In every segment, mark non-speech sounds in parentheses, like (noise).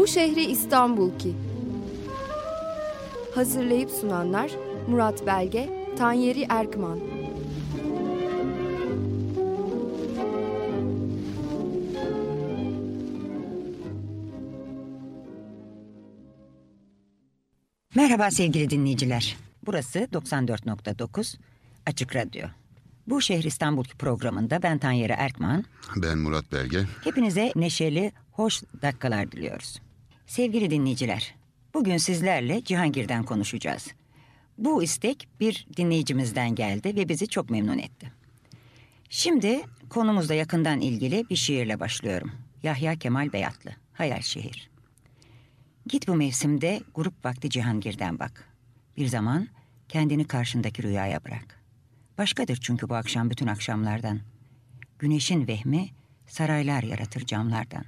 Bu şehri İstanbul ki. Hazırlayıp sunanlar Murat Belge, Tanyeri Erkman. Merhaba sevgili dinleyiciler. Burası 94.9 Açık Radyo. Bu Şehir İstanbul programında ben Tanyeri Erkman. Ben Murat Belge. Hepinize neşeli, hoş dakikalar diliyoruz. Sevgili dinleyiciler, bugün sizlerle Cihangir'den konuşacağız. Bu istek bir dinleyicimizden geldi ve bizi çok memnun etti. Şimdi konumuzla yakından ilgili bir şiirle başlıyorum. Yahya Kemal Beyatlı, Hayal Şehir. Git bu mevsimde grup vakti Cihangir'den bak. Bir zaman kendini karşındaki rüyaya bırak. Başkadır çünkü bu akşam bütün akşamlardan. Güneşin vehmi saraylar yaratır camlardan.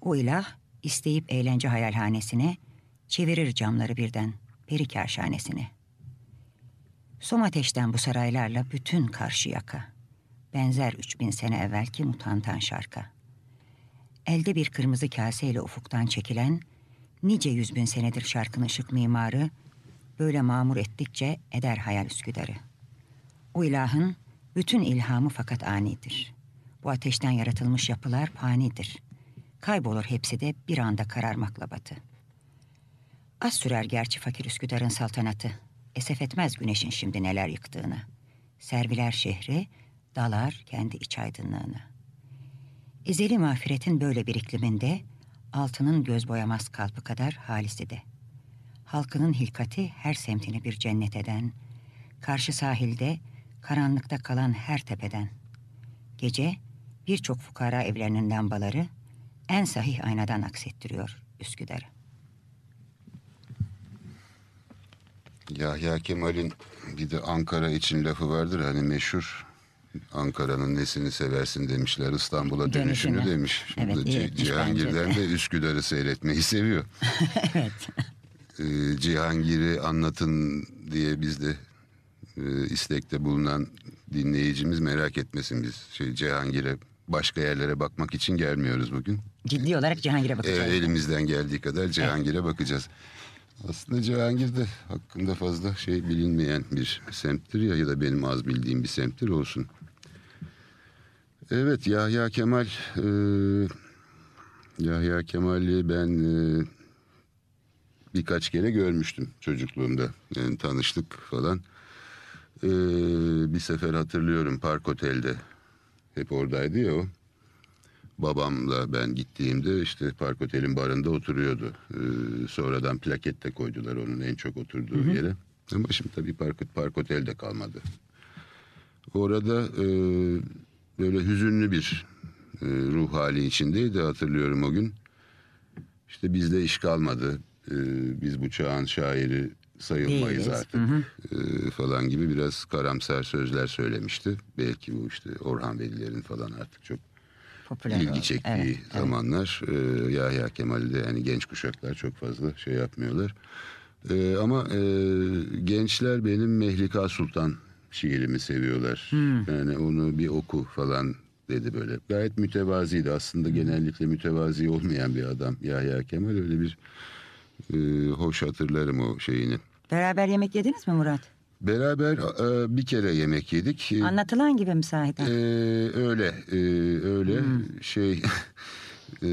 O ilah isteyip eğlence hayalhanesine çevirir camları birden peri kâşhanesine. Som ateşten bu saraylarla bütün karşı yaka. Benzer üç bin sene evvelki mutantan şarka. Elde bir kırmızı kaseyle ufuktan çekilen nice yüz bin senedir şarkın ışık mimarı böyle mamur ettikçe eder hayal Üsküdar'ı. O ilahın bütün ilhamı fakat anidir. Bu ateşten yaratılmış yapılar panidir. Kaybolur hepsi de bir anda kararmakla batı. Az sürer gerçi fakir Üsküdar'ın saltanatı. Esef etmez güneşin şimdi neler yıktığını. Serviler şehri, dalar kendi iç aydınlığını. Ezeli mağfiretin böyle bir ikliminde altının göz boyamaz kalpı kadar halisi de. Halkının hilkati her semtini bir cennet eden, karşı sahilde karanlıkta kalan her tepeden. Gece birçok fukara evlerinin lambaları en sahih aynadan aksettiriyor Üsküdar'ı. Yahya Kemal'in bir de Ankara için lafı vardır hani meşhur. Ankara'nın nesini seversin demişler İstanbul'a dönüşünü, demiş. Şimdi Evet, C- Cihangir'den bence de (laughs) Üsküdar'ı seyretmeyi seviyor. (laughs) evet. Ee, Cihangir'i anlatın diye biz de e, istekte bulunan dinleyicimiz merak etmesin biz şey Cihangir'e başka yerlere bakmak için gelmiyoruz bugün. Ciddi olarak Cihangir'e E, bakacağız. elimizden geldiği kadar Cihangir'e bakacağız. Aslında Cihangir'de hakkında fazla şey bilinmeyen bir semttir ya ya da benim az bildiğim bir semttir olsun. Evet Yahya Kemal e, Yahya Kemal'i ben e, birkaç kere görmüştüm çocukluğumda. Yani tanıştık falan. E, bir sefer hatırlıyorum Park Otel'de. Hep oradaydı ya o. Babamla ben gittiğimde işte Park Otel'in barında oturuyordu. Ee, sonradan plaket de koydular onun en çok oturduğu yere. Ama şimdi tabii Park, Park Otel'de kalmadı. Orada e, böyle hüzünlü bir e, ruh hali içindeydi hatırlıyorum o gün. İşte bizde iş kalmadı. E, biz bu çağın şairi sayılmayız Değiliz. artık e, falan gibi biraz karamsar sözler söylemişti. Belki bu işte Orhan Veliler'in falan artık çok Popüler ilgi çektiği Evet, evet. zamanlar e, Yahya Kemal'de yani genç kuşaklar çok fazla şey yapmıyorlar. E, ama e, gençler benim Mehlika Sultan şiirimi seviyorlar. Hmm. Yani onu bir oku falan dedi böyle. Gayet mütevaziydi aslında genellikle mütevazi olmayan bir adam Yahya Kemal öyle bir e, hoş hatırlarım o şeyini. Beraber yemek yediniz mi Murat? Beraber e, bir kere yemek yedik. E, Anlatılan gibi mi sahiden? ee, öyle e, öyle şey (laughs) e,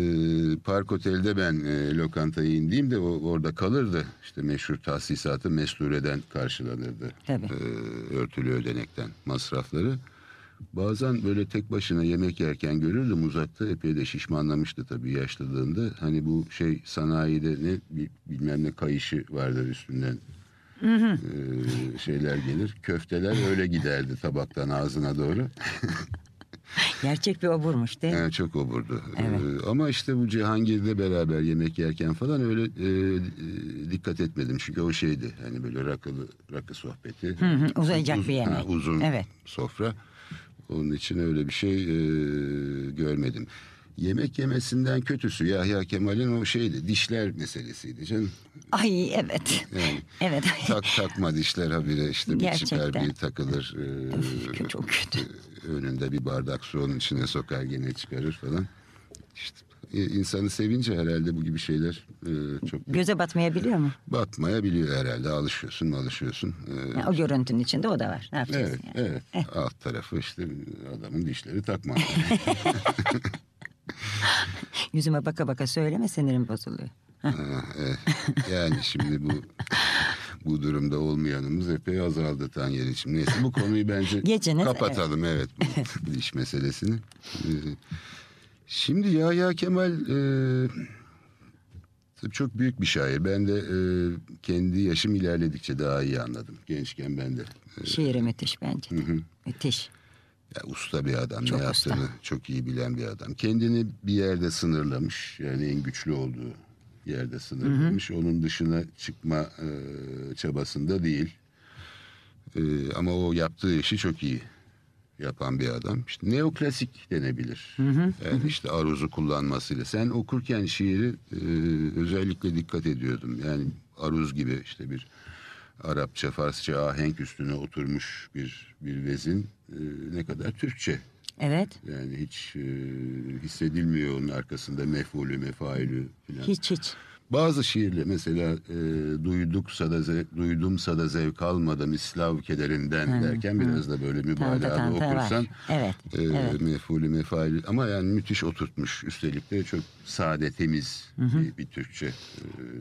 Park Otel'de ben e, lokantaya indiğimde o, orada kalırdı. İşte meşhur tahsisatı Meslure'den karşılanırdı. Tabii. Ee, örtülü ödenekten masrafları. Bazen böyle tek başına yemek yerken görürdüm uzakta epey de şişmanlamıştı tabii yaşladığında. Hani bu şey sanayide ne bi- bilmem ne kayışı vardır üstünden ee, şeyler gelir. Köfteler öyle giderdi tabaktan ağzına doğru. (laughs) Gerçek bir oburmuş değil mi? Yani çok oburdu. Evet. Ee, ama işte bu Cihangir'de beraber yemek yerken falan öyle e, e, dikkat etmedim. Çünkü o şeydi hani böyle rakılı rakı sohbeti. Hı hı, uzayacak bir yemek. Ha, uzun Evet. sofra. Onun için öyle bir şey e, görmedim. Yemek yemesinden kötüsü Yahya Kemal'in o şeydi dişler meselesiydi canım. Ay evet. Yani Evet. tak takma dişler habire işte bir çıkar bir takılır. e, çok kötü. önünde bir bardak su onun içine sokar gene çıkarır falan. İşte e, insanı sevince herhalde bu gibi şeyler e, çok Göze batmayabiliyor mu? batmayabiliyor herhalde. Alışıyorsun alışıyorsun. E, Yani o görüntünün içinde o da var. Ne yapacağız? Evet, yani? evet. Eh. Alt tarafı işte adamın dişleri takma. (laughs) (laughs) Yüzüme baka baka söyleme sinirim bozuluyor. Ha, eh. yani şimdi bu bu durumda olmayanımız epey azaldı Tanyeli'cim. Neyse bu konuyu bence (laughs) Geçiniz, kapatalım evet, bu (laughs) diş meselesini. Ee, Şimdi Yahya Kemal e, tabii çok büyük bir şair. Ben de e, kendi yaşım ilerledikçe daha iyi anladım. Gençken ben de. e, Şiiri müthiş bence. Müthiş. Ya usta bir adam, Çok ne usta. yaptığını çok iyi bilen bir adam. Kendini bir yerde sınırlamış. Yani en güçlü olduğu yerde sınırlamış. Onun dışına çıkma e, çabasında değil. E, ama o yaptığı işi çok iyi yapan bir adam. İşte neoklasik denebilir. Yani işte aruzu kullanmasıyla. Sen okurken şiiri e, özellikle dikkat ediyordum. Yani aruz gibi işte bir Arapça, Farsça ahenk üstüne oturmuş bir bir vezin e, ne kadar Türkçe. Evet. Yani hiç e, hissedilmiyor onun arkasında mef'ulü, mefailü falan. Hiç hiç. Bazı şiirle mesela e, duyduksa da ze- duydumsa da zevk almadım İslav kederinden derken biraz da böyle mübalağalı okursan Evet. e, evet. mef'ulü, mefailü ama yani müthiş oturtmuş üstelik de çok sade, temiz bir, bir Türkçe. E,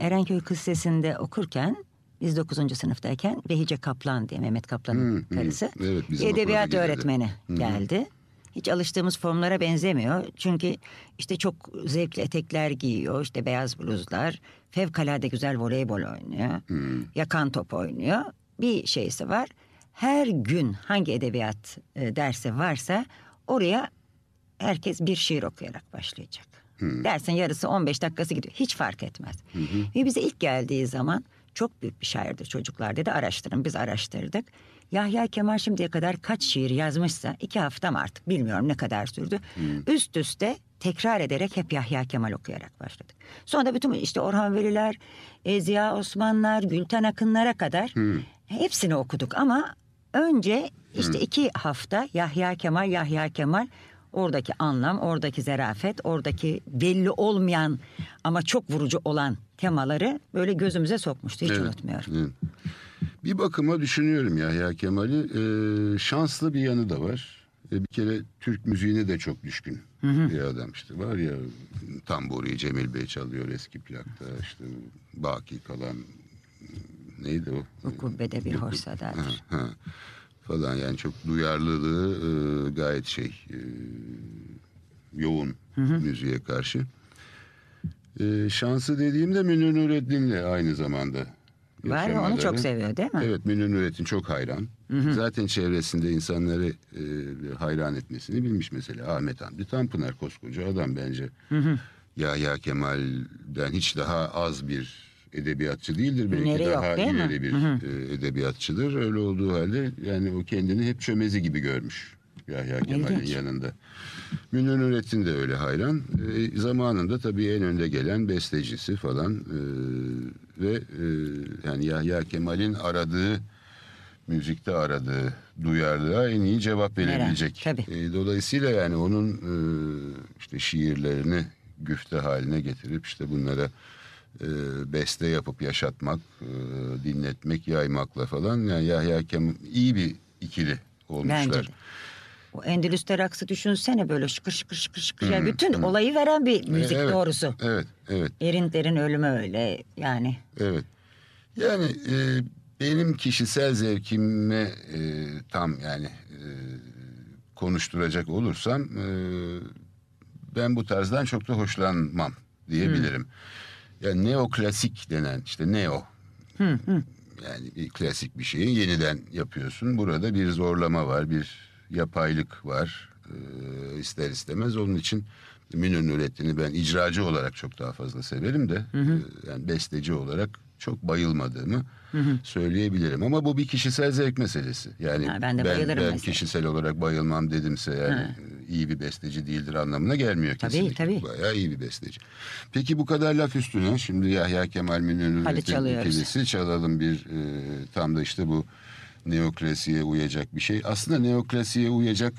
Erenköy Kız Sesi'nde okurken biz 9. sınıftayken Behice Kaplan diye Mehmet Kaplan'ın Hı, hı. karısı Evet, bizim edebiyat öğretmeni geldi. Hiç alıştığımız formlara benzemiyor. Çünkü işte çok zevkli etekler giyiyor. işte beyaz bluzlar. Fevkalade güzel voleybol oynuyor. Yakan top oynuyor. Bir şeysi var. Her gün hangi edebiyat e, dersi varsa oraya herkes bir şiir okuyarak başlayacak. Dersin yarısı 15 dakikası gidiyor. Hiç fark etmez. Ve bize ilk geldiği zaman çok büyük bir şairdir çocuklar dedi. Araştırın. Biz araştırdık. Yahya Kemal şimdiye kadar kaç şiir yazmışsa iki hafta mı artık bilmiyorum ne kadar sürdü. Üst üste tekrar ederek hep Yahya Kemal okuyarak başladık. Sonra da bütün işte Orhan Veliler, e, Ziya Osmanlar, Gülten Akınlara kadar hepsini okuduk ama önce işte iki hafta Yahya Kemal, Yahya Kemal oradaki anlam, oradaki zerafet, oradaki belli olmayan ama çok vurucu olan temaları böyle gözümüze sokmuştu. Hiç Evet, unutmuyorum. evet. Bir bakıma düşünüyorum Yahya Kemal'i. Ee, şanslı bir yanı da var. Ee, bir kere Türk müziğine de çok düşkün bir adam işte. Var ya tamburi Cemil Bey çalıyor eski plakta. işte baki kalan neydi o? Bu kubbede bir hoş sadadır. Ha, falan yani çok duyarlılığı e, gayet şey e, yoğun müziğe karşı. E, şansı dediğimde Münir Nurettin'le aynı zamanda. Var onu çok seviyor değil mi? Evet Münir Nurettin çok hayran. Zaten çevresinde insanları e, hayran etmesini bilmiş mesela. Ahmet Hamdi Tanpınar koskoca adam bence. Yahya Kemal'den hiç daha az bir edebiyatçı değildir. Belki Hüneri yok, daha değil mi? ileri bir e, edebiyatçıdır. Öyle olduğu halde yani o kendini hep çömezi gibi görmüş. Yahya Kemal'in yanında. Münir Nurettin de öyle hayran. E, zamanında tabii en önde gelen bestecisi falan. E, ve e, yani Yahya Kemal'in aradığı müzikte aradığı duyarlılığa en iyi cevap verebilecek. tabii. E, dolayısıyla yani onun e, işte şiirlerini güfte haline getirip işte bunlara e, beste yapıp yaşatmak, e, dinletmek, yaymakla falan yani Yahya Kemal iyi bir ikili olmuşlar. Bence de. O Endülüs'te raksı düşünsene böyle şıkır şıkır şıkır şıkır. Yani Hmm, bütün olayı veren bir müzik evet, doğrusu. Evet, evet. Erinter'in ölümü öyle yani. Evet. Yani e, benim kişisel zevkime e, tam yani e, konuşturacak olursam e, ben bu tarzdan çok da hoşlanmam diyebilirim. Yani neoklasik denen işte neo. Yani bir klasik bir şeyi yeniden yapıyorsun. Burada bir zorlama var, bir yapaylık var. E, ister istemez onun için Münir Nurettin'i ben icracı olarak çok daha fazla severim de e, yani besteci olarak çok bayılmadığımı söyleyebilirim. Ama bu bir kişisel zevk meselesi. Yani Ha, ben de ben mesela. kişisel olarak bayılmam dedimse yani e, iyi bir besteci değildir anlamına gelmiyor Tabii, kesinlikle. tabii. Bayağı iyi bir besteci. Peki bu kadar laf üstüne şimdi Yahya Kemal Münir Hadi Nurettin çalıyoruz. ikilisi çalalım bir e, tam da işte bu neoklasiğe uyacak bir şey. Aslında neoklasiğe uyacak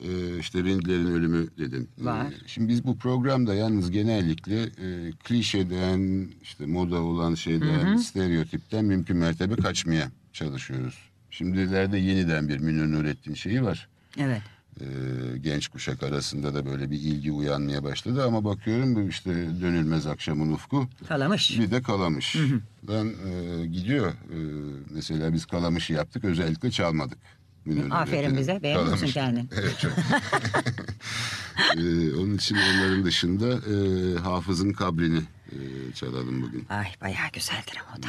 Ee, işte Rindler'in ölümü dedim. Ee, Var. Şimdi biz bu programda yalnız genellikle e, klişeden, işte moda olan şeyden, stereotipten mümkün mertebe kaçmaya çalışıyoruz. Şimdilerde yeniden bir Münir Nurettin şeyi var. Evet. Ee, genç kuşak arasında da böyle bir ilgi uyanmaya başladı ama bakıyorum bu işte dönülmez akşamın ufku Kalamış. bir de kalamış. Ben e, gidiyor. E, mesela biz kalamışı yaptık özellikle çalmadık. Münir Aferin bize. Musun Kalamış. kendini? (laughs) Evet çok. (laughs) Ee, onun için onların dışında e, Hafız'ın kabrini e, çalalım bugün. Ay bayağı güzeldir ama o da.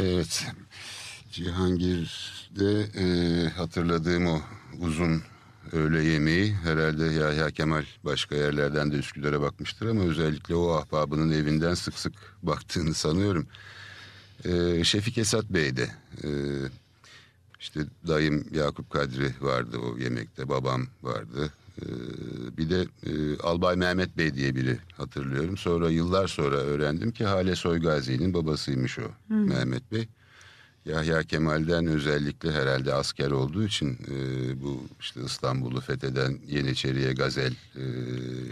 Evet. Cihangir'de e, hatırladığım o uzun öğle yemeği herhalde Yahya Kemal başka yerlerden de Üsküdar'a bakmıştır ama özellikle o ahbabının evinden sık sık baktığını sanıyorum. E, Şefik Esat Bey de e, işte dayım Yakup Kadri vardı o yemekte babam vardı. E, bir de e, Albay Mehmet Bey diye biri hatırlıyorum. Sonra yıllar sonra öğrendim ki Hale Soygazi'nin babasıymış o Mehmet Bey. Yahya Kemal'den özellikle herhalde asker olduğu için e, bu işte İstanbul'u fetheden Yeniçeriye Gazel e,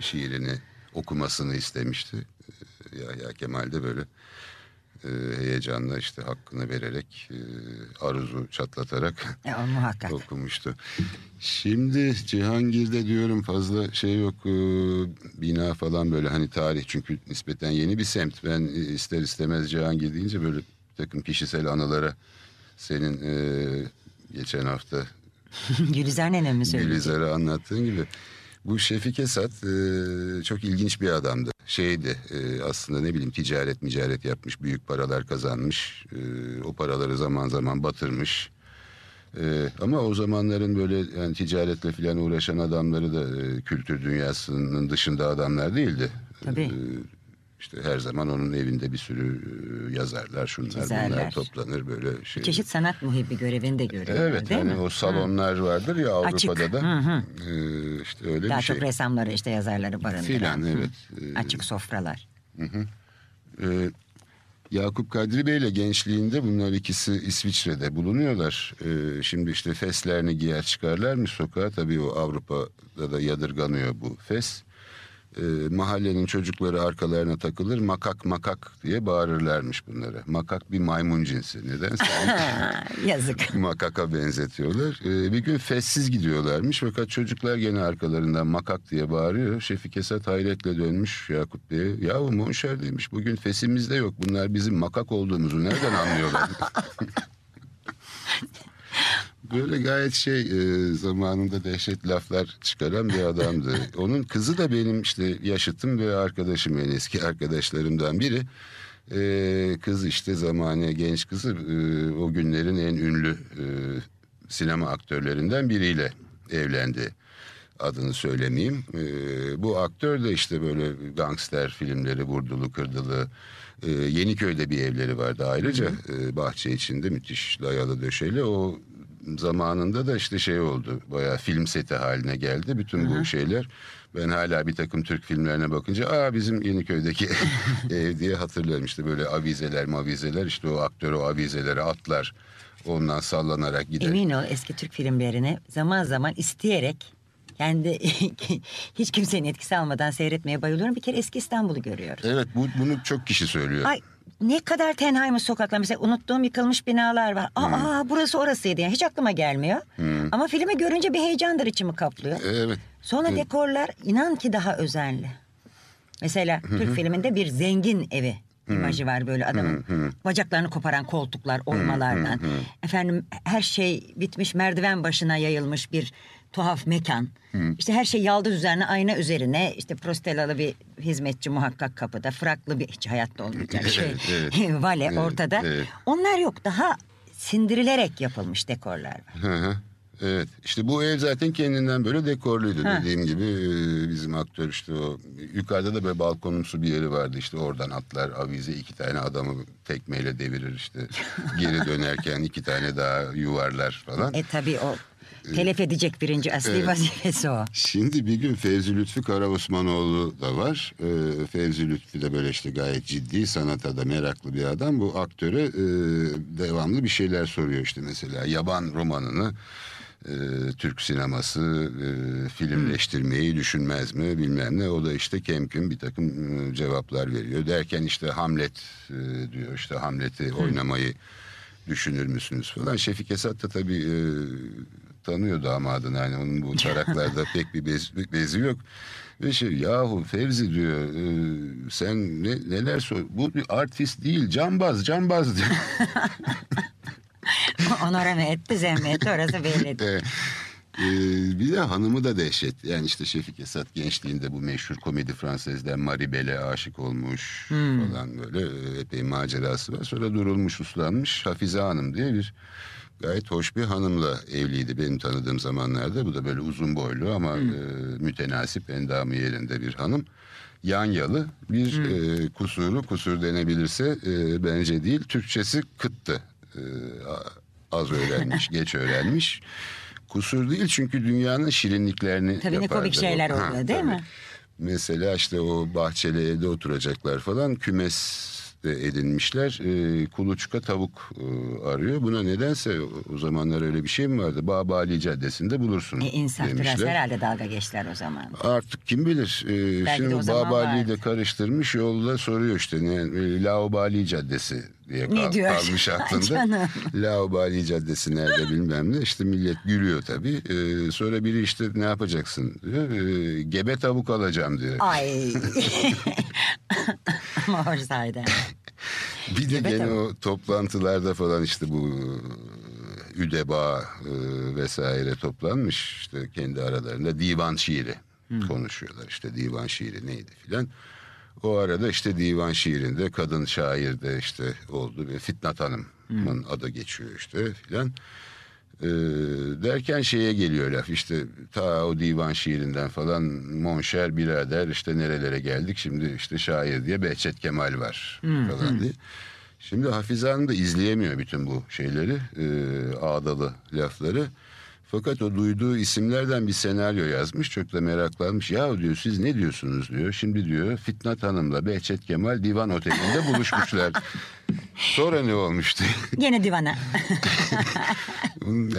şiirini okumasını istemişti. E, Yahya Kemal de böyle e, heyecanla işte hakkını vererek e, aruzu çatlatarak E, muhakkak. (laughs) okumuştu. Şimdi Cihangir'de diyorum fazla şey yok e, bina falan böyle hani tarih çünkü nispeten yeni bir semt. Ben ister istemez Cihangir deyince böyle bir takım kişisel anılara senin e, geçen hafta (laughs) Gülizar nenem mi söyleyecek? Gülizar'a anlattığın gibi. Bu Şefik Esat e, çok ilginç bir adamdı. Şeydi e, aslında ne bileyim ticaret micaret yapmış, büyük paralar kazanmış. E, o paraları zaman zaman batırmış. E, ama o zamanların böyle yani ticaretle falan uğraşan adamları da e, kültür dünyasının dışında adamlar değildi. Tabii. E, işte her zaman onun evinde bir sürü e, yazarlar, şunlar bunlar Çizerler. toplanır böyle şey. Çeşit sanat muhibbi görevini de görüyor. Evet değil hani mi? o salonlar vardır ya Açık. Avrupa'da da. Hı hı. Ee, işte öyle Daha bir şey. çok ressamları işte yazarları barındıran. Filan, Hı. evet. Ee, Açık sofralar. Ee, Yakup Kadri Bey ile gençliğinde bunlar ikisi İsviçre'de bulunuyorlar. Ee, şimdi işte feslerini giyer çıkarlarmış sokağa. Tabii o Avrupa'da da yadırganıyor bu fes. Ee, mahallenin çocukları arkalarına takılır makak makak diye bağırırlarmış bunlara. Makak bir maymun cinsi nedense. (laughs) (laughs) Yazık. makaka benzetiyorlar. Ee, bir gün fessiz gidiyorlarmış fakat çocuklar gene arkalarından makak diye bağırıyor. Şefik Esat hayretle dönmüş Yakup Bey'e. Yahu monşer demiş bugün fesimizde yok. Bunlar bizim makak olduğumuzu nereden anlıyorlar? (laughs) Böyle gayet şey e, zamanında dehşet laflar çıkaran bir adamdı. (laughs) Onun kızı da benim işte yaşıtım ve arkadaşım en eski arkadaşlarımdan biri. E, kız işte zamane genç kızı e, o günlerin en ünlü e, sinema aktörlerinden biriyle evlendi. Adını söylemeyeyim. E, bu aktör de işte böyle gangster filmleri vurdulu kırdılı. E, Yeniköy'de bir evleri vardı ayrıca e, bahçe içinde müthiş dayalı döşeli. O zamanında da işte şey oldu bayağı film seti haline geldi bütün bu şeyler. Ben hala bir takım Türk filmlerine bakınca aa bizim Yeniköy'deki (laughs) ev diye hatırlarım işte böyle avizeler mavizeler işte o aktör o avizelere atlar ondan sallanarak gider. Emin ol eski Türk filmlerini zaman zaman isteyerek kendi (laughs) hiç kimsenin etkisi almadan seyretmeye bayılıyorum. Bir kere eski İstanbul'u görüyoruz. Evet bu, bunu çok kişi söylüyor. Ay ne kadar tenhaymış sokaklar. Mesela unuttuğum yıkılmış binalar var. Aa burası orasıydı yani hiç aklıma gelmiyor. Ama filmi görünce bir heyecandır içimi kaplıyor. Evet. Sonra dekorlar inan ki daha özenli. Mesela Türk filminde bir zengin evi imajı var böyle adamın. Bacaklarını koparan koltuklar oymalardan. Efendim her şey bitmiş merdiven başına yayılmış bir tuhaf mekan. İşte her şey yaldız üzerine ayna üzerine işte prostelalı bir hizmetçi muhakkak kapıda fraklı bir hiç hayatta olmayacak şey. Evet, evet. (laughs) Vale Evet, ortada. evet. Onlar yok daha sindirilerek yapılmış dekorlar var. Hı hı. Evet işte bu ev zaten kendinden böyle dekorluydu Ha. dediğim gibi e, bizim aktör işte o yukarıda da böyle balkonumsu bir yeri vardı işte oradan atlar avize iki tane adamı tekmeyle devirir işte geri dönerken iki tane daha yuvarlar falan. (laughs) E tabii o telef edecek birinci asli Evet. vazifesi o. Şimdi bir gün Fevzi Lütfü Karaosmanoğlu da var. Ee, Fevzi Lütfü de böyle işte gayet ciddi sanata da meraklı bir adam. Bu aktöre e, devamlı bir şeyler soruyor işte mesela yaban romanını e, Türk sineması e, filmleştirmeyi düşünmez mi bilmem ne. O da işte kemküm bir takım e, cevaplar veriyor. Derken işte Hamlet e, diyor işte Hamlet'i oynamayı düşünür müsünüz falan. Şefik Esat da tabii e, tanıyor damadını. Yani onun bu taraklarda (laughs) pek bir bez, bezi yok. Ve şey yahu Fevzi diyor e, sen ne, neler sor bu bir artist değil cambaz cambaz diyor. (laughs) Onora mı etti zemme etti orası belli. (laughs) E, e, bir de hanımı da dehşet. Yani işte Şefik Esat gençliğinde bu meşhur komedi Fransız'den Maribel'e aşık olmuş falan böyle e, epey macerası var. Sonra durulmuş uslanmış Hafize Hanım diye bir gayet hoş bir hanımla evliydi benim tanıdığım zamanlarda. Bu da böyle uzun boylu ama e, mütenasip endamı yerinde bir hanım. Yanyalı bir e, kusuru kusur denebilirse e, bence değil Türkçesi kıttı. E, az öğrenmiş geç öğrenmiş. Kusur değil çünkü dünyanın şirinliklerini Tabii ne yapardı komik o. şeyler Ha, oluyor değil tabii. mi? Mesela işte o bahçeli evde oturacaklar falan kümes edinmişler. Ee, kuluçka tavuk e, arıyor. Buna nedense o, zamanlar öyle bir şey mi vardı? Babali Caddesi'nde bulursun E, biraz demişler. herhalde dalga geçtiler o zaman. Artık kim bilir. Belki de şimdi Babali'yi de karıştırmış yolda soruyor işte ne e, Laubali Caddesi diye Ne kal- diyor? kalmış (laughs) aklında. Canım. Laubali Caddesi nerede bilmem ne. İşte millet gülüyor tabii. Ee, sonra biri işte ne yapacaksın diyor. Ee, gebe tavuk alacağım diyor. Ay. (laughs) Ama oradaydı. (laughs) Bir de Gebe gene o toplantılarda falan işte bu e, üdeba e, vesaire toplanmış işte kendi aralarında divan şiiri konuşuyorlar işte divan şiiri neydi filan. O arada işte divan şiirinde kadın şair de işte oldu ve Fitnat Hanım'ın adı geçiyor işte filan. Ee, derken şeye geliyor laf işte ta o divan şiirinden falan Monşer birader işte nerelere geldik şimdi işte şair diye Behçet Kemal var falan diye. Şimdi Hafize Hanım da izleyemiyor bütün bu şeyleri e, ağdalı lafları. Fakat o duyduğu isimlerden bir senaryo yazmış. Çok da meraklanmış. Ya diyor siz ne diyorsunuz diyor. Şimdi diyor Fitnat Hanım'la Behçet Kemal Divan Oteli'nde buluşmuşlar. (laughs) Sonra ne olmuştu? Yine divana. (laughs)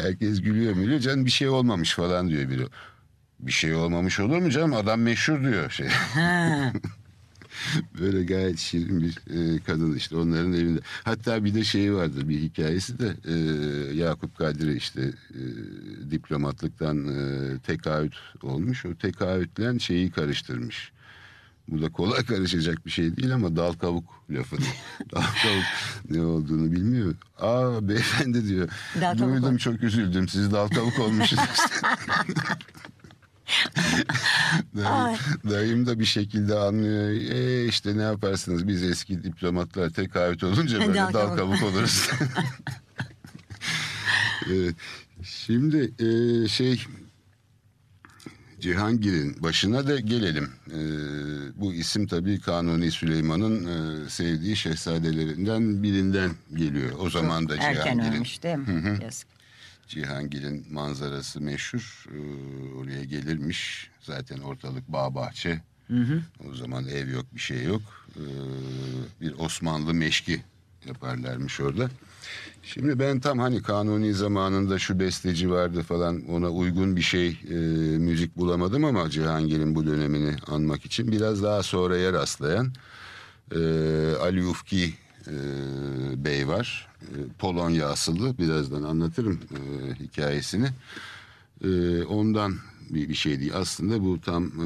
Herkes gülüyor mülüyor. Canım bir şey olmamış falan diyor biri. Bir şey olmamış olur mu canım? Adam meşhur diyor. Şey. (laughs) Böyle gayet şirin bir e, kadın işte onların evinde. Hatta bir de şeyi vardır bir hikayesi de e, Yakup Kadri işte e, diplomatlıktan e, tekaüt olmuş. O tekaütle şeyi karıştırmış. Bu da kolay (laughs) karışacak bir şey değil ama dal kavuk lafını. (laughs) dal kavuk ne olduğunu bilmiyor. Aa beyefendi diyor. Dal kavuk Duydum ol- çok üzüldüm. Siz dal kavuk olmuşsunuz. Dayım, dayım da bir şekilde anlıyor. E işte ne yaparsınız biz eski diplomatlar tekaüt olunca böyle Dal kavuk oluruz. (laughs) evet. Şimdi e, şey Cihangir'in başına da gelelim. E, bu isim tabii Kanuni Süleyman'ın e, sevdiği şehzadelerinden birinden geliyor. O zaman da Erken Cihangir'in. ölmüş değil mi? Yazık. Cihangir'in manzarası meşhur. Ee, oraya gelirmiş. Zaten ortalık bağ bahçe. O zaman ev yok bir şey yok. Ee, bir Osmanlı meşki yaparlarmış orada. Şimdi ben tam hani kanuni zamanında şu besteci vardı falan ona uygun bir şey e, müzik bulamadım ama Cihangir'in bu dönemini anmak için biraz daha sonraya rastlayan e, Ali Ufki e, Bey var. E, Polonya asıllı. Birazdan anlatırım e, hikayesini. E, ondan bir, bir şey değil. Aslında bu tam e,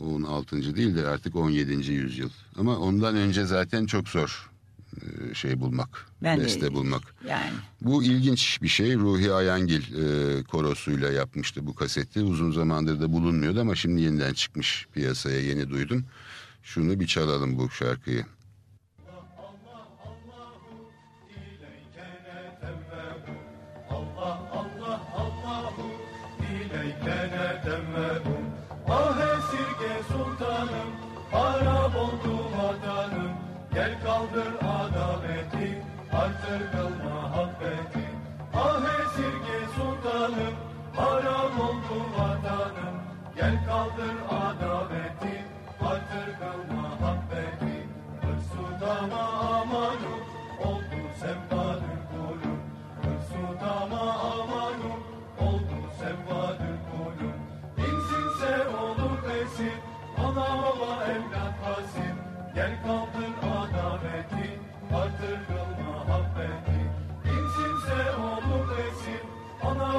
16. değil de artık 17. yüzyıl. Ama ondan önce zaten çok zor şey bulmak. Ben de- beste bulmak. Yani. Bu ilginç bir şey. Ruhi Ayangil e, korosuyla yapmıştı bu kaseti. Uzun zamandır da bulunmuyordu ama şimdi yeniden çıkmış piyasaya yeni duydum. Şunu bir çalalım bu şarkıyı.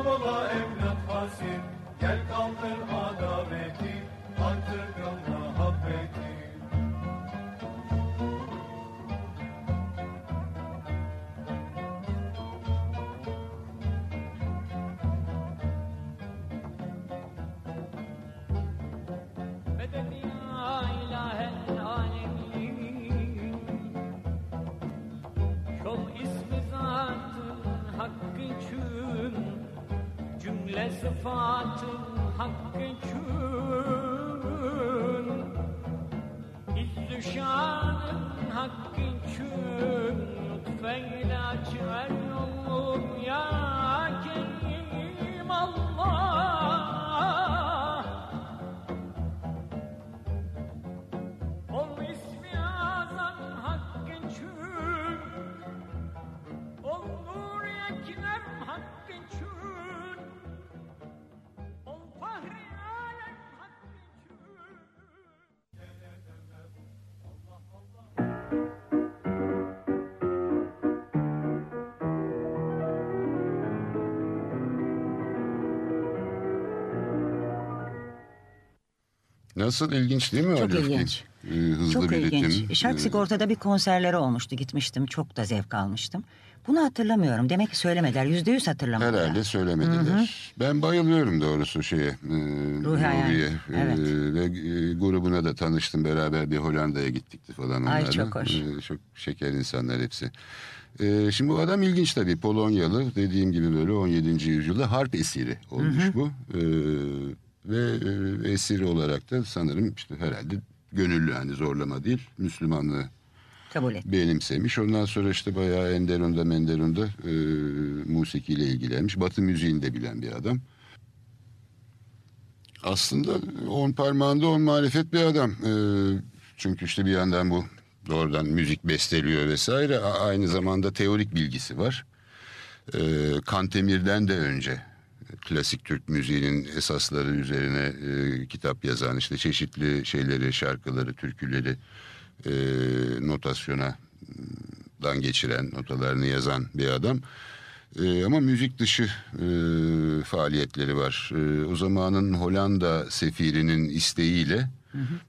Baba evlat hasim Gel kaldır adaleti Nasıl ilginç değil mi? Çok Alef ilginç. Ee, hızlı Çok bir ilginç. Şark Sigorta'da bir konserleri olmuştu. Gitmiştim. Çok da zevk almıştım. Bunu hatırlamıyorum. Demek ki söylemediler. Yüzde yüz hatırlamadılar. Herhalde söylemediler. Ben bayılıyorum doğrusu şeye. E. Ruhi'ye. Evet. E, ve e, grubuna da tanıştım. Beraber bir Hollanda'ya gittik falan Ay, onlarla. çok hoş. E, çok şeker insanlar hepsi. E, şimdi bu adam ilginç tabii. Polonyalı. Dediğim gibi böyle 17. yüzyılda harp esiri olmuş bu. E, ve e, esir olarak da sanırım işte herhalde gönüllü yani zorlama değil. Müslümanlığı Kabul et. benimsemiş. Ondan sonra işte bayağı Enderun'da Menderun'da e, musikiyle ilgilenmiş. Batı müziğini de bilen bir adam. Aslında on parmağında on marifet bir adam. E, çünkü işte bir yandan bu doğrudan müzik besteliyor vesaire. A- aynı zamanda teorik bilgisi var. E, Kantemir'den de önce klasik Türk müziğinin esasları üzerine e, kitap yazan işte çeşitli şeyleri, şarkıları, türküleri e, notasyona dan geçiren, notalarını yazan bir adam. E, ama müzik dışı e, faaliyetleri var. E, o zamanın Hollanda sefirinin isteğiyle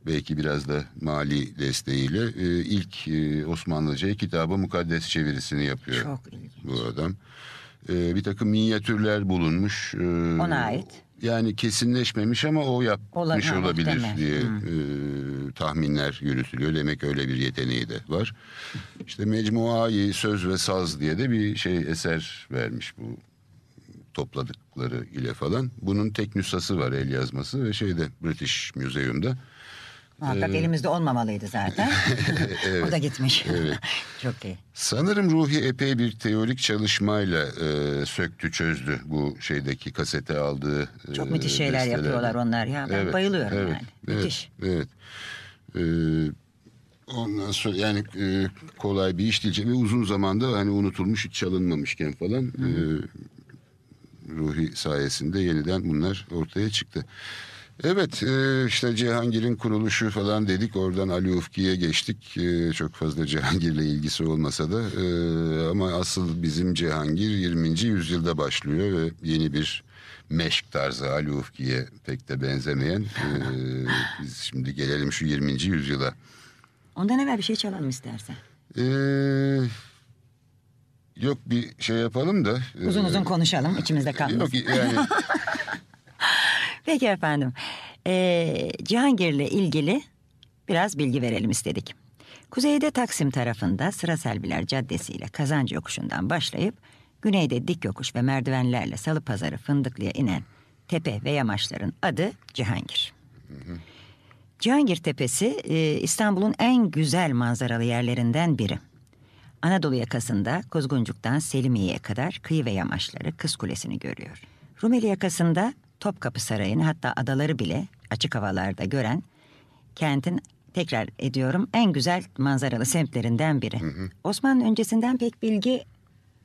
belki biraz da mali desteğiyle e, ilk e, Osmanlıca'ya kitabı mukaddes çevirisini yapıyor Çok ilginç. bu adam. E, bir takım minyatürler bulunmuş. E, Ona ait. Yani kesinleşmemiş ama o yapmış Ola- ha, olabilir muhtemel. diye e, tahminler yürütülüyor. Demek öyle bir yeteneği de var. İşte Mecmuayı Söz ve Saz diye de bir şey eser vermiş bu topladıkları ile falan. Bunun tek nüshası var el yazması ve şeyde British Museum'da. Muhakkak elimizde olmamalıydı zaten. (laughs) o da gitmiş. (laughs) Çok iyi. Sanırım Ruhi epey bir teorik çalışmayla e, söktü çözdü bu şeydeki kasete aldığı e, Çok müthiş şeyler bestelerden. yapıyorlar onlar ya. Ben bayılıyorum evet, yani. Evet, Müthiş. Evet. Ee, ondan sonra yani e, kolay bir iş değil ve uzun zamanda hani unutulmuş hiç çalınmamışken falan e, Ruhi sayesinde yeniden bunlar ortaya çıktı. Evet e, işte Cihangir'in kuruluşu falan dedik oradan Ali Ufki'ye geçtik E, çok fazla Cihangir'le ilgisi olmasa da e, ama asıl bizim Cihangir 20. yüzyılda başlıyor ve yeni bir meşk tarzı Ali Ufki'ye pek de benzemeyen (laughs) biz şimdi gelelim şu 20. yüzyıla. Ondan evvel bir şey çalalım istersen. E, yok bir şey yapalım da. Uzun uzun konuşalım içimizde kalmasın. Yok yani (laughs) Peki efendim. Ee, Cihangir'le ilgili biraz bilgi verelim istedik. Kuzeyde Taksim tarafında Sıra Selviler Caddesi ile Kazancı Yokuşu'ndan başlayıp güneyde dik yokuş ve merdivenlerle Salı Pazarı Fındıklı'ya inen tepe ve yamaçların adı Cihangir. Cihangir Tepesi e, İstanbul'un en güzel manzaralı yerlerinden biri. Anadolu yakasında Kuzguncuk'tan Selimiye'ye kadar kıyı ve yamaçları Kız Kulesi'ni görüyor. Rumeli yakasında Topkapı Sarayı'nı hatta adaları bile açık havalarda gören kentin tekrar ediyorum en güzel manzaralı semtlerinden biri. Osmanlı öncesinden pek bilgi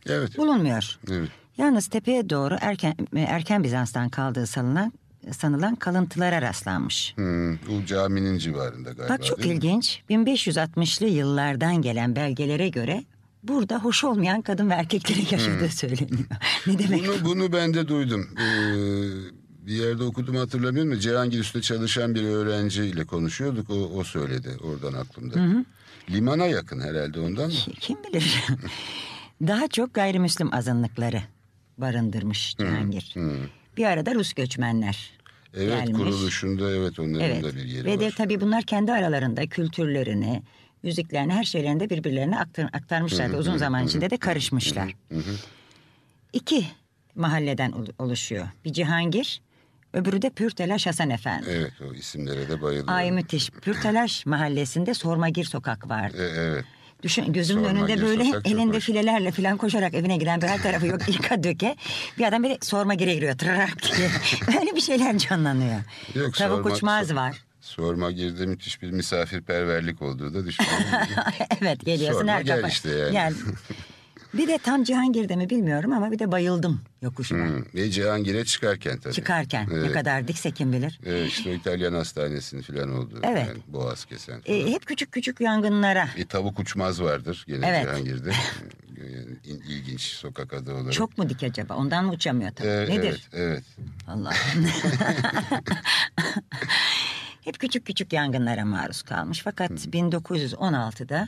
evet. bulunmuyor. Evet. Yalnız tepeye doğru erken erken Bizans'tan kaldığı sanılan sanılan kalıntılara rastlanmış. Hmm, bu caminin civarında galiba. Bak çok ilginç. 1560'lı yıllardan gelen belgelere göre burada hoş olmayan kadın ve erkeklerin yaşadığı söyleniyor. (laughs) ne demek? Bunu, bunu ben de duydum. Ee, bir yerde okudum hatırlamıyorum da Cihangir Üstü çalışan bir öğrenciyle konuşuyorduk. O, o söyledi oradan aklımda. Limana yakın herhalde ondan mı? Kim bilir? (laughs) Daha çok gayrimüslim azınlıkları barındırmış Cihangir. Bir arada Rus göçmenler Evet gelmiş. kuruluşunda evet onların Evet. da bir yeri Ve de var. tabii bunlar kendi aralarında kültürlerini, müziklerini, her şeylerini de birbirlerine aktar, aktarmışlar. Uzun zaman içinde de karışmışlar. İki mahalleden ol- oluşuyor. Bir Cihangir, öbürü de Pürtelaş Hasan Efendi. Evet o isimlere de bayılıyorum. Ay müthiş. (laughs) Pürtelaş mahallesinde Sormagir sokak vardı. E, evet. Düşün gözümün Sormagir önünde böyle elinde hoş. filelerle falan koşarak evine giden bir her tarafı yok (laughs) yıka döke. Bir adam böyle sorma gire giriyor tırarak diye. (laughs) Öyle bir şeyler canlanıyor. Yok, Tavuk sorma- uçmaz so- var. Sorma girdi müthiş bir misafirperverlik olduğu da düşünüyorum. evet geliyorsun Sorma her gel işte yani. Gel. Bir de tam Cihangir'de mi bilmiyorum ama bir de bayıldım yokuşuna. Hmm, Ve Cihangir'e çıkarken tabii. Çıkarken ne Evet. kadar dikse kim bilir. Evet, işte o İtalyan hastanesinin falan olduğu. Evet. Yani boğaz kesen. falan. E, hep küçük küçük yangınlara. Bir tavuk uçmaz vardır gene Evet. Cihangir'de. (laughs) Yani İl- İlginç sokak adı olarak. Çok mu dik acaba? Ondan mı uçamıyor tabii? Ee, Nedir? Evet, evet. Allah. (laughs) hep küçük küçük yangınlara maruz kalmış. Fakat 1916'da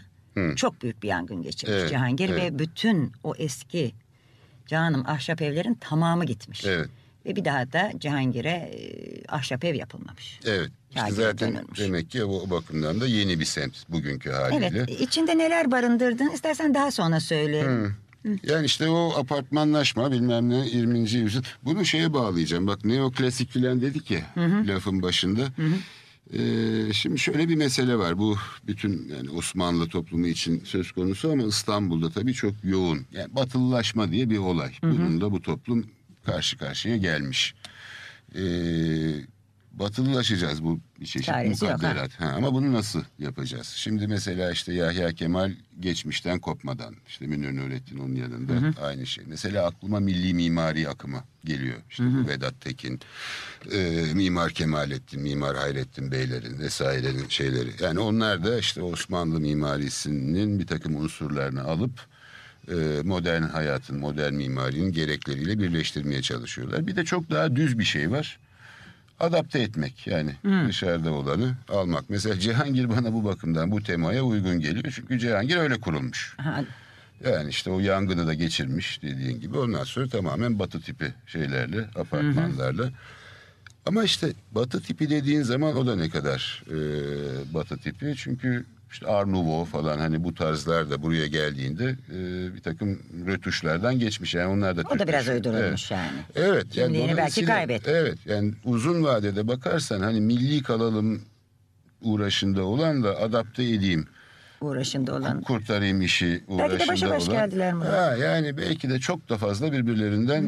çok büyük bir yangın geçirmiş Evet, Cihangir evet. ve bütün o eski canım ahşap evlerin tamamı gitmiş. Evet. Ve bir daha da Cihangir'e e, ahşap ev yapılmamış. Evet. İşte zaten dönülmüş. demek ki o, bakımdan da yeni bir semt bugünkü haliyle. Evet, içinde neler barındırdın istersen daha sonra söyle. Yani işte o apartmanlaşma bilmem ne 20. yüzyıl. Bunu şeye bağlayacağım. Bak neoklasik filan dedik ya lafın başında. Ee, şimdi şöyle bir mesele var. Bu bütün yani Osmanlı toplumu için söz konusu ama İstanbul'da tabii çok yoğun. Yani batılılaşma diye bir olay. Bununla bu toplum karşı karşıya gelmiş. Ee, batılılaşacağız bu bir çeşit Çaresi yok, ha. mukadderat. Ha, ama bunu nasıl yapacağız? Şimdi mesela işte Yahya Kemal geçmişten kopmadan işte Münir Nurettin onun yanında aynı şey. Mesela aklıma milli mimari akımı geliyor. İşte bu Vedat Tekin, e, Mimar Kemalettin, Mimar Hayrettin Beylerin vesairenin şeyleri. Yani onlar da işte Osmanlı mimarisinin bir takım unsurlarını alıp e, modern hayatın, modern mimarinin gerekleriyle birleştirmeye çalışıyorlar. Bir de çok daha düz bir şey var. Adapte etmek yani dışarıda olanı almak. Mesela Cihangir bana bu bakımdan bu temaya uygun geliyor. Çünkü Cihangir öyle kurulmuş. Ha, Yani işte o yangını da geçirmiş dediğin gibi. Ondan sonra tamamen batı tipi şeylerle, apartmanlarla. Ama işte batı tipi dediğin zaman o da ne kadar e, batı tipi. Çünkü işte Art Nouveau falan hani bu tarzlar da buraya geldiğinde e, bir takım rötuşlardan geçmiş. Yani onlar da o da biraz uydurulmuş yani. Evet. Kimliğini belki dolayısıyla- kaybetti. Evet yani uzun vadede bakarsan hani milli kalalım uğraşında olan da adapte edeyim Uğraşında olan. kurtarayım işi uğraşında Belki de başa baş olan. geldiler Murat. Ha, yani belki de çok da fazla birbirlerinden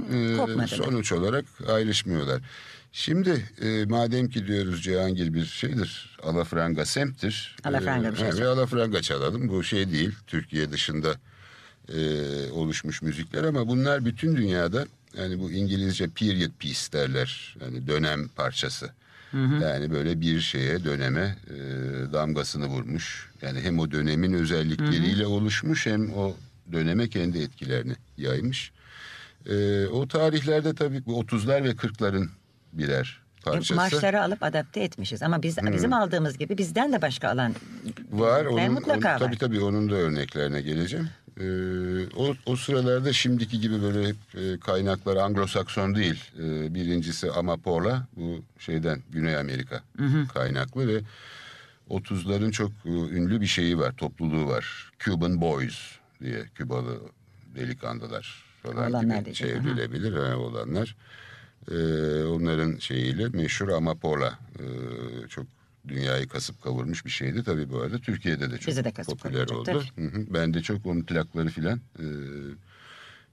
e, sonuç olarak ayrışmıyorlar. Şimdi e, madem ki diyoruz Cihangir bir şeydir, alafranga semttir. Alafranga e, bir şey Ve alafranga çalalım. Bu şey değil, Türkiye dışında e, oluşmuş müzikler ama bunlar bütün dünyada yani bu İngilizce period piece derler. Yani dönem parçası. Yani böyle bir şeye döneme e, damgasını vurmuş. Yani hem o dönemin özellikleriyle oluşmuş hem o döneme kendi etkilerini yaymış. E, o tarihlerde tabii bu 30'lar ve 40'ların birer E, parçası. Marşları alıp adapte etmişiz ama biz bizim aldığımız gibi bizden de başka alan Var. Onun, mutlaka onun- var. Tabii tabii onun da örneklerine geleceğim. Ee, o, o sıralarda şimdiki gibi böyle hep e, kaynaklar Anglo-Sakson değil. Ee, birincisi Amapola bu şeyden Güney Amerika kaynaklı ve 30'ların çok e, ünlü bir şeyi var, topluluğu var. Cuban Boys diye Kübalı delikanlılar falan Olanlar gibi çevrilebilir ha, olanlar. Ee, onların şeyiyle meşhur Amapola e, çok dünyayı kasıp kavurmuş bir şeydi. Tabii bu arada Türkiye'de de çok Bizi de popüler oldu. Hı hı. Ben de çok onun plakları filan. e,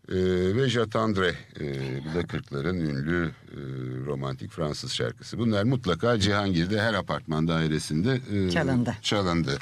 e, ve Jatandre e, bu da 40'ların ünlü e, romantik Fransız şarkısı. Bunlar mutlaka Cihangir'de her apartman dairesinde e, Çalındı. çalındı.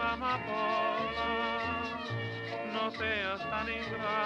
Amapola, no seas tan ingrata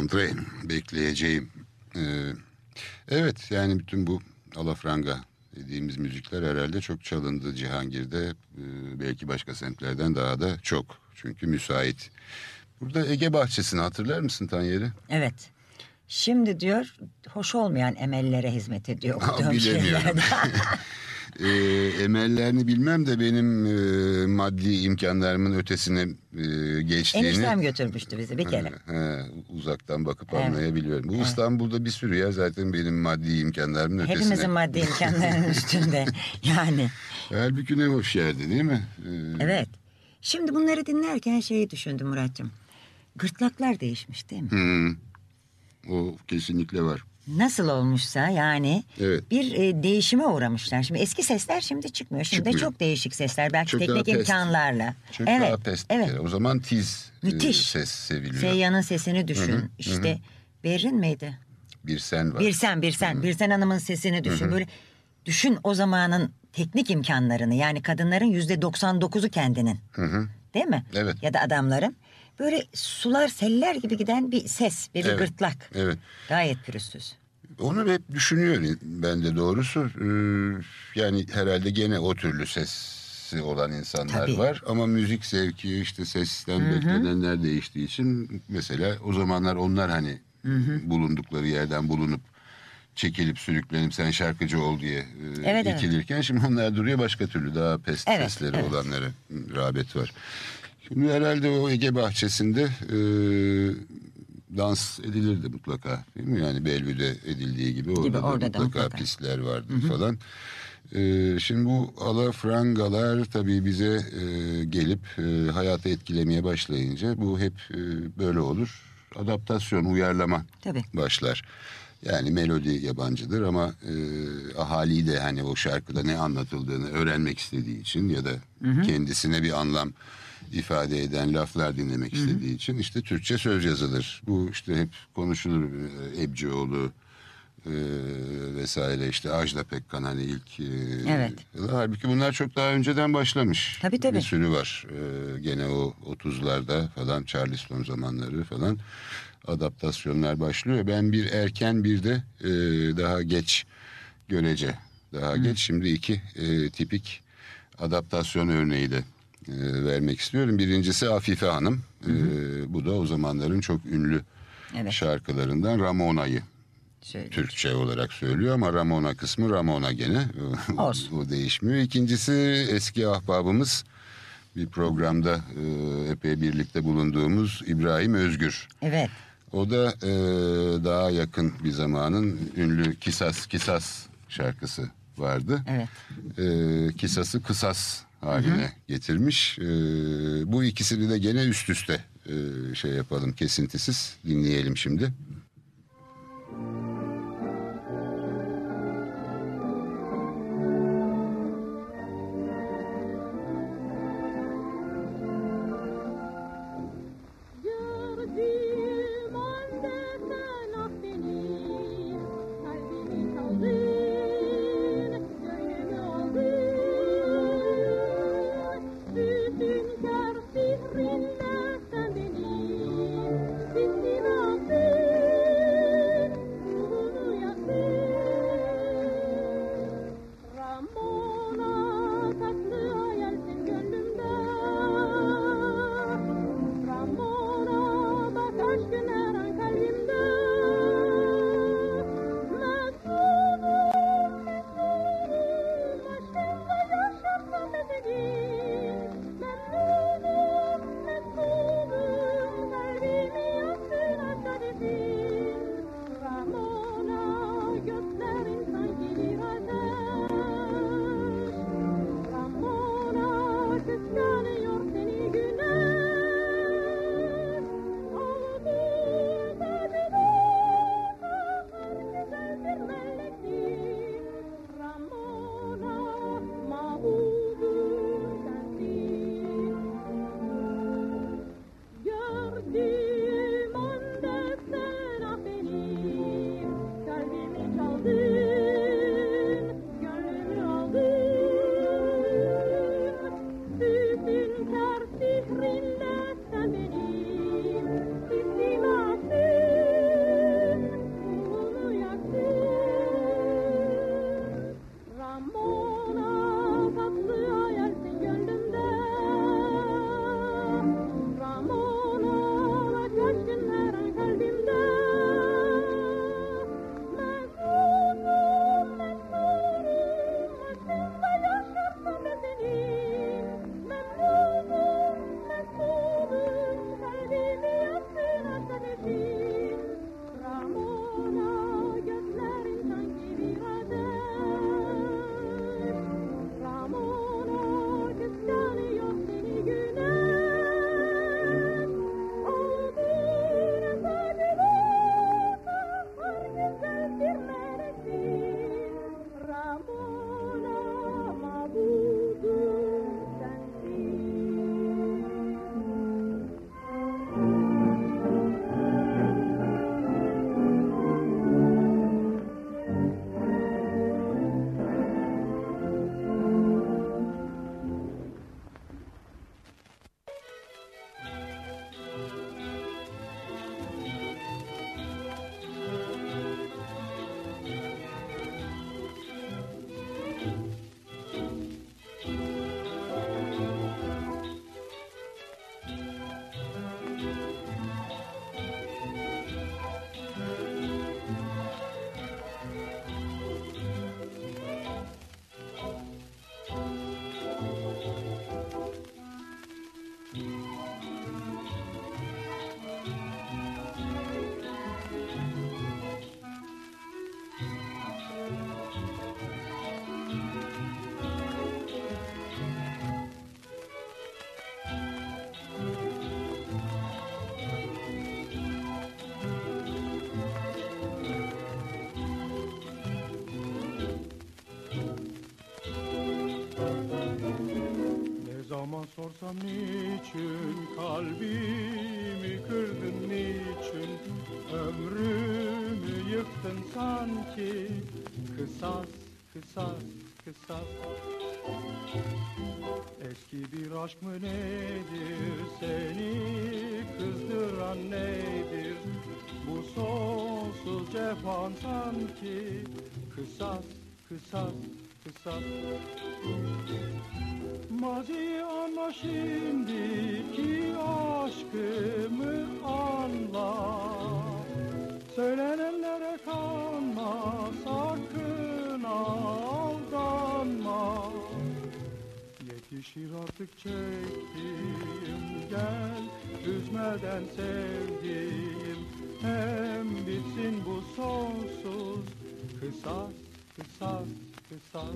J'attendrai, bekleyeceğim. Ee, evet yani bütün bu alafranga dediğimiz müzikler herhalde çok çalındı Cihangir'de. Ee, belki başka semtlerden daha da çok. Çünkü müsait. Burada Ege Bahçesi'ni hatırlar mısın Tanyeri? Evet. Şimdi diyor hoş olmayan emellere hizmet ediyor (laughs) okuduğum bilemiyorum. (laughs) Ee, emellerini bilmem de benim e, maddi imkanlarımın ötesine e, geçtiğini... Eniştem götürmüştü bizi bir kere. He, uzaktan bakıp Evet. anlayabiliyorum. Bu Evet. İstanbul'da bir sürü yer zaten benim maddi imkanlarımın ötesine. Hepimizin maddi imkanlarının (laughs) üstünde. Yani Halbuki ne hoş yerdi değil mi? Ee, evet. Şimdi bunları dinlerken şeyi düşündüm Muratcığım. Gırtlaklar değişmiş değil mi? hı. o kesinlikle var. Nasıl olmuşsa yani Evet. bir e, değişime uğramışlar. Şimdi eski sesler şimdi çıkmıyor. Şimdi de Çıkmıyor. çok değişik sesler. Belki Çok teknik imkanlarla. Çok evet. daha pest evet. O zaman tiz e, Müthiş. ses seviliyor. Seyyan'ın sesini düşün. Hı hı, işte Berrin miydi? Bir sen var. Birsen Birsen. Birsen Hanım'ın sesini düşün. Böyle düşün o zamanın teknik imkanlarını. Yani kadınların yüzde 99'u kendinin. Hı hı. Değil mi? Evet. Ya da adamların. Böyle sular seller gibi giden bir ses bir Evet. gırtlak. Evet. Gayet pürüzsüz. Onu hep düşünüyor ben de doğrusu. Ee, yani herhalde gene o türlü sesi olan insanlar Tabii. var. Ama müzik zevki işte sesten beklenenler değiştiği için mesela o zamanlar onlar hani bulundukları yerden bulunup çekilip sürüklenip sen şarkıcı ol diye e, Evet, evet. itilirken şimdi onlar duruyor başka türlü daha pest Evet, sesleri evet. olanlara rağbet var. Şimdi herhalde o Ege bahçesinde e, dans edilirdi mutlaka değil mi? Yani Bellevü'de edildiği gibi orada, Gibi, da, orada da mutlaka, mutlaka. pistler vardı falan. E, şimdi bu alafrangalar tabii bize e, gelip e, hayatı etkilemeye başlayınca bu hep e, böyle olur. Adaptasyon, uyarlama Tabii. başlar. Yani melodi yabancıdır ama e, ahali de hani o şarkıda ne anlatıldığını öğrenmek istediği için ya da kendisine bir anlam ifade eden laflar dinlemek istediği için işte Türkçe söz yazılır. Bu işte hep konuşulur e, Ebcioğlu e, vesaire işte Ajda Pekkan hani ilk e, Evet. halbuki bunlar çok daha önceden başlamış. Tabii, tabii. Bir sürü var. E, gene o 30'larda falan Charleston zamanları falan adaptasyonlar başlıyor. Ben bir erken bir de e, daha geç görece daha geç şimdi iki e, tipik adaptasyon örneği de e, vermek istiyorum. Birincisi Afife Hanım. E, bu da o zamanların çok ünlü Evet. şarkılarından Ramona'yı Şöyle. Türkçe olarak söylüyor ama Ramona kısmı Ramona gene. (laughs) Olsun. o değişmiyor. İkincisi eski ahbabımız bir programda e, epey birlikte bulunduğumuz İbrahim Özgür. Evet. O da e, daha yakın bir zamanın ünlü Kisas Kisas şarkısı vardı. Evet. E, kisası kısas haline getirmiş. E, bu ikisini de gene üst üste e, şey yapalım kesintisiz dinleyelim şimdi. Gördüm Sorsam niçin kalbimi kırdın niçin Ömrümü yıktın sanki? Kısas, kısas, kısas. Eski bir aşk mı nedir? Seni kızdıran nedir? Bu sonsuz cefan sanki. Kısas, kısas, kısas şimdiki aşkımı anla. Söylenenlere kanma sakın aldanma. Yetişir artık çektiğim gel Üzmeden sevdiğim hem bitsin bu sonsuz. Kısas, kısas, kısas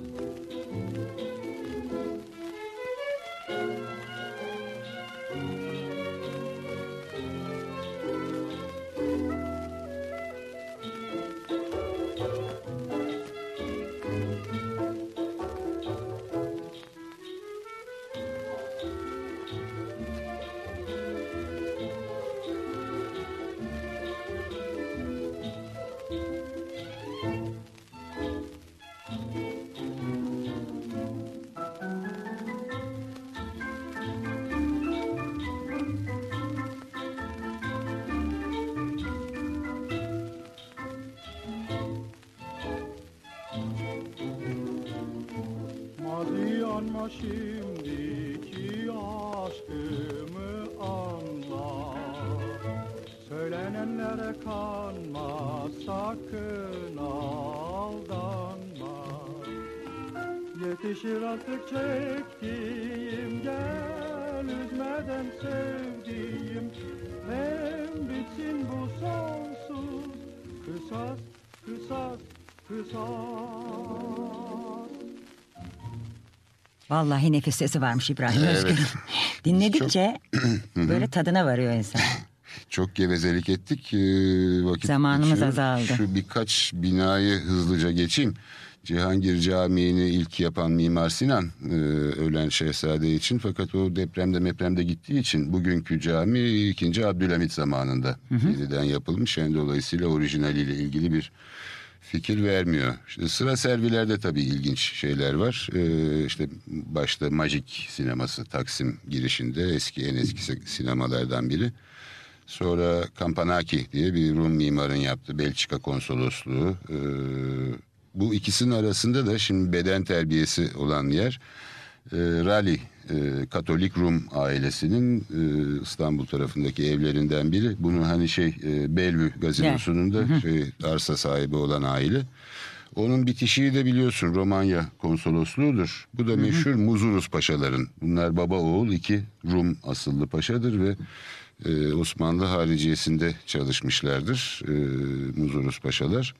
Vallahi nefis sesi varmış İbrahim Özgür'ün. (laughs) Dinledikçe (clears throat) böyle tadına varıyor insan. Çok gevezelik ettik. Ee, vakit Zamanımız geçiyor. azaldı. Şu birkaç binayı hızlıca geçeyim. Cihangir Camii'ni ilk yapan Mimar Sinan e, ölen şehzade için fakat o depremde mepremde gittiği için bugünkü cami 2. Abdülhamit zamanında yeniden yapılmış. Yani dolayısıyla orijinaliyle ilgili bir fikir vermiyor. İşte sıra servilerde tabii ilginç şeyler var. Ee, işte başta Magic sineması Taksim girişinde eski en eski sinemalardan biri. Sonra Campanaki diye bir Rum mimarın yaptığı Belçika konsolosluğu. Ee, bu ikisinin arasında da şimdi beden terbiyesi olan yer e, Rally e, Katolik Rum ailesinin e, İstanbul tarafındaki evlerinden biri. Bunu hani şey e, Bellevue gazinosunun da şey, arsa sahibi olan aile. Onun bitişiği de biliyorsun Romanya konsolosluğudur. Bu da meşhur Muzurus paşaların. Bunlar baba oğul iki Rum asıllı paşadır ve e, Osmanlı hariciyesinde çalışmışlardır e, Muzurus paşalar.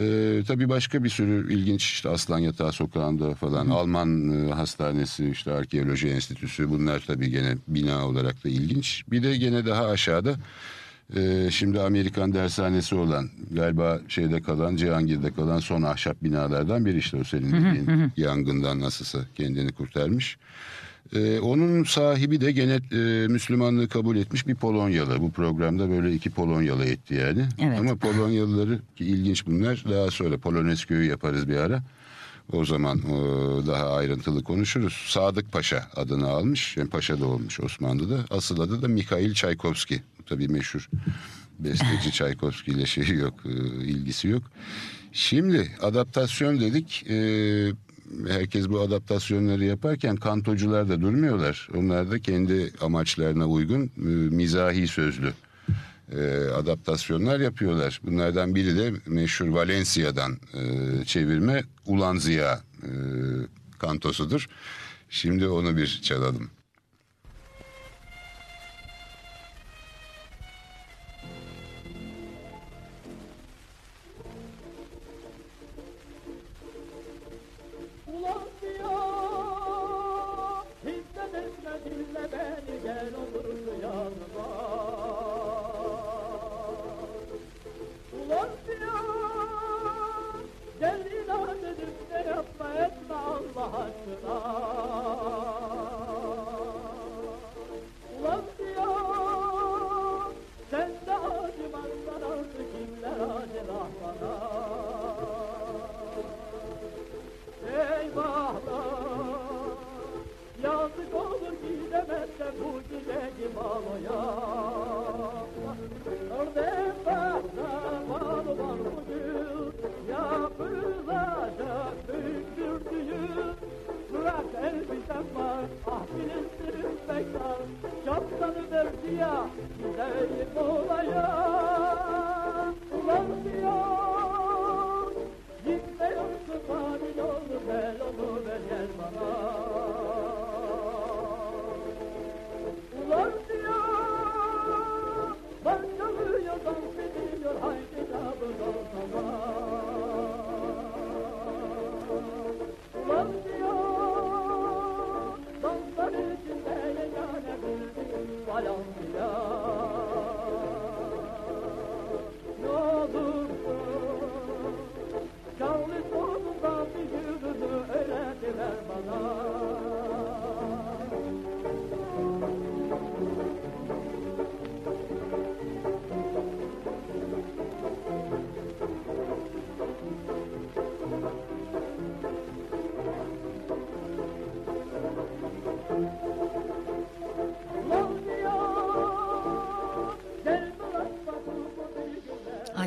Ee, tabii başka bir sürü ilginç işte Aslan Yatağı Sokağı'nda falan Alman e, hastanesi işte arkeoloji enstitüsü bunlar tabii gene bina olarak da ilginç. Bir de gene daha aşağıda e, şimdi Amerikan dershanesi olan galiba şeyde kalan Cihangir'de kalan son ahşap binalardan biri işte o senin dediğin yangından nasılsa kendini kurtarmış. Ee, onun sahibi de gene e, Müslümanlığı kabul etmiş bir Polonyalı. Bu programda böyle iki Polonyalı etti yani. Evet. Ama Polonyalıları ki ilginç bunlar. Daha sonra Polonezköy'ü yaparız bir ara. O zaman e, daha ayrıntılı konuşuruz. Sadık Paşa adını almış. Yani paşa da olmuş Osmanlı'da. Asıl adı da Mikhail Çaykovski. Tabii meşhur besteci (laughs) Çaykovski ile şeyi yok, e, ilgisi yok. Şimdi adaptasyon dedik. E, herkes bu adaptasyonları yaparken kantocular da durmuyorlar. Onlar da kendi amaçlarına uygun e, mizahi sözlü e, adaptasyonlar yapıyorlar. Bunlardan biri de meşhur Valencia'dan e, çevirme Ulan Ziya kantosudur. Şimdi onu bir çalalım.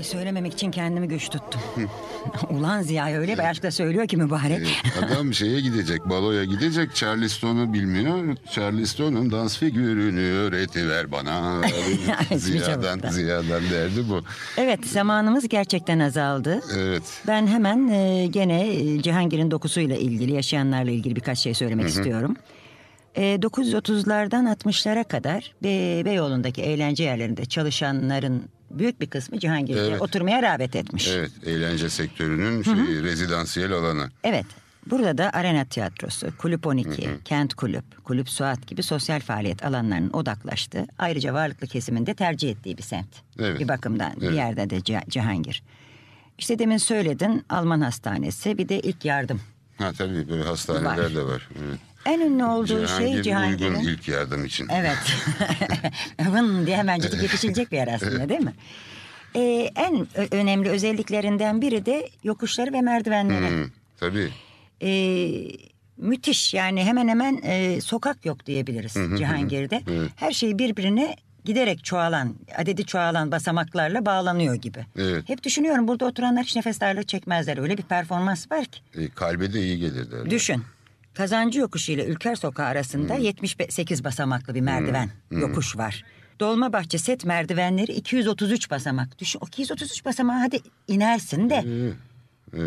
Söylememek için kendimi güç tuttum. (laughs) Ulan Ziya öyle bir aşkla söylüyor ki mübarek. Evet, adam şeye gidecek, baloya gidecek. Charleston'u bilmiyor. Charleston'un dans figürünü öğretiver bana. (laughs) Ziya'dan. Ziya'dan derdi bu. Evet zamanımız gerçekten azaldı. Evet. Ben hemen e, gene e, Cihangir'in dokusuyla ilgili, yaşayanlarla ilgili birkaç şey söylemek istiyorum. E, 930'lardan 60'lara kadar Be Beyoğlu'ndaki eğlence yerlerinde çalışanların büyük bir kısmı Cihangir'de Evet. oturmaya rağbet etmiş. Evet, eğlence sektörünün şey, rezidansiyel alanı. Evet. Burada da Arena Tiyatrosu, Kulüp 12, Kent Kulüp, Kulüp Suat gibi sosyal faaliyet alanlarının odaklaştığı, ayrıca varlıklı kesimin de tercih ettiği bir semt. Evet. Bir bakımdan bir Evet. yerde de Cih- Cihangir. İşte demin söyledin Alman hastanesi bir de ilk yardım. Ha tabii böyle hastaneler Var. de var. Evet. En ünlü olduğu şey Cihangir Cihangir'in. uygun ilk yardım için. Evet. (laughs) Vın diye hemencik yetişilecek bir yer aslında değil mi? Ee, en önemli özelliklerinden biri de yokuşları ve merdivenleri. Hı, tabii. Ee, müthiş yani hemen hemen e, sokak yok diyebiliriz Cihangir'de. Evet. Her şey birbirine giderek çoğalan, adedi çoğalan basamaklarla bağlanıyor gibi. Evet. Hep düşünüyorum burada oturanlar hiç nefes darlığı çekmezler. Öyle bir performans var ki. E, kalbe de iyi gelir derler. Düşün. Kazancı yokuşu ile Ülker Sokağı arasında 78 basamaklı bir merdiven yokuş var. Dolmabahçe set merdivenleri 233 basamak. Düşün o 233 basamağa hadi inersin de.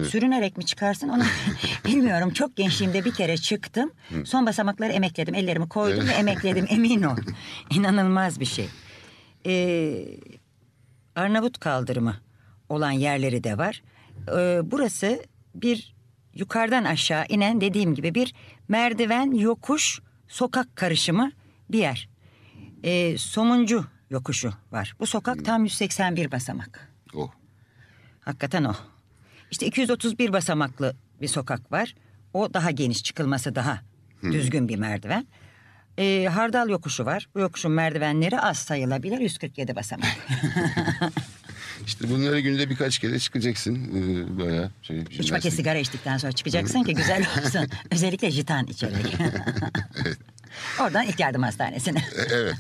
Sürünerek mi çıkarsın onu (laughs) bilmiyorum. Çok gençliğimde bir kere çıktım. Son basamakları emekledim. Ellerimi koydum ve emekledim (laughs) emin ol. İnanılmaz bir şey. Ee, Arnavut kaldırımı olan yerleri de var. Ee, burası bir yukarıdan aşağı inen dediğim gibi bir merdiven, yokuş, sokak karışımı bir yer. Ee, Somuncu yokuşu var. Bu sokak tam 181 basamak. Oh. Hakikaten o. İşte 231 basamaklı bir sokak var. O daha geniş çıkılması daha düzgün bir merdiven. Ee, Hardal yokuşu var. Bu yokuşun merdivenleri az sayılabilir 147 basamak. (laughs) İşte bunları günde birkaç kere çıkacaksın. Ee, bayağı şey. Üç paket sigara içtikten sonra çıkacaksın ki güzel olsun. (laughs) Özellikle jitan içerek. Oradan ilk yardım hastanesine. E, Evet.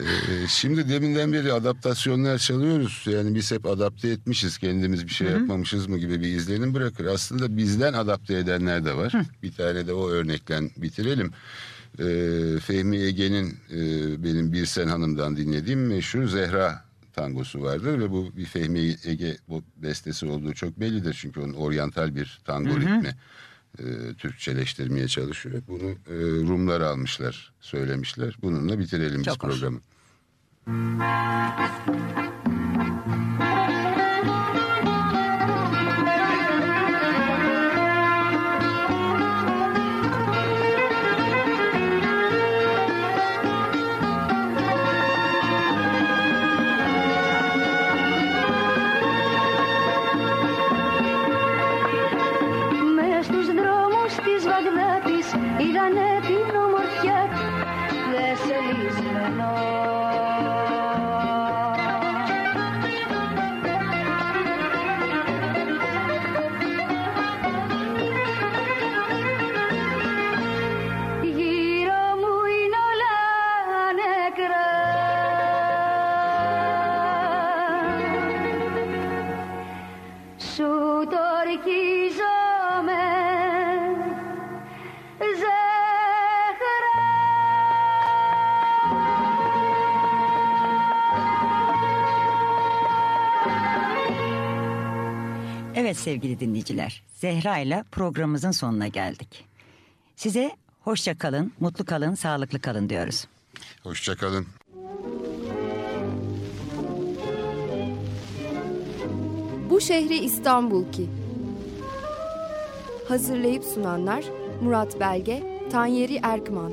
Ee, Şimdi deminden beri adaptasyonlar çalıyoruz. Yani biz hep adapte etmişiz kendimiz bir şey yapmamışız mı gibi bir izlenim bırakır. Aslında bizden adapte edenler de var. Bir tane de o örnekle bitirelim. Ee, Fehmi Ege'nin e, benim Birsen Hanım'dan dinlediğim meşhur Zehra tangosu vardır ve bu bir Fehmi Ege bu bestesi olduğu çok bellidir. Çünkü onun oryantal bir tango hı hı. ritmi e, Türkçeleştirmeye çalışıyor. Bunu e, Rumlar almışlar, söylemişler. Bununla bitirelim çok biz hoş. programı. Müzik Evet sevgili dinleyiciler, Zehra ile programımızın sonuna geldik. Size hoşça kalın, mutlu kalın, sağlıklı kalın diyoruz. Hoşçakalın. Bu şehri İstanbul ki. Hazırlayıp sunanlar Murat Belge, Tanyeri Erkman.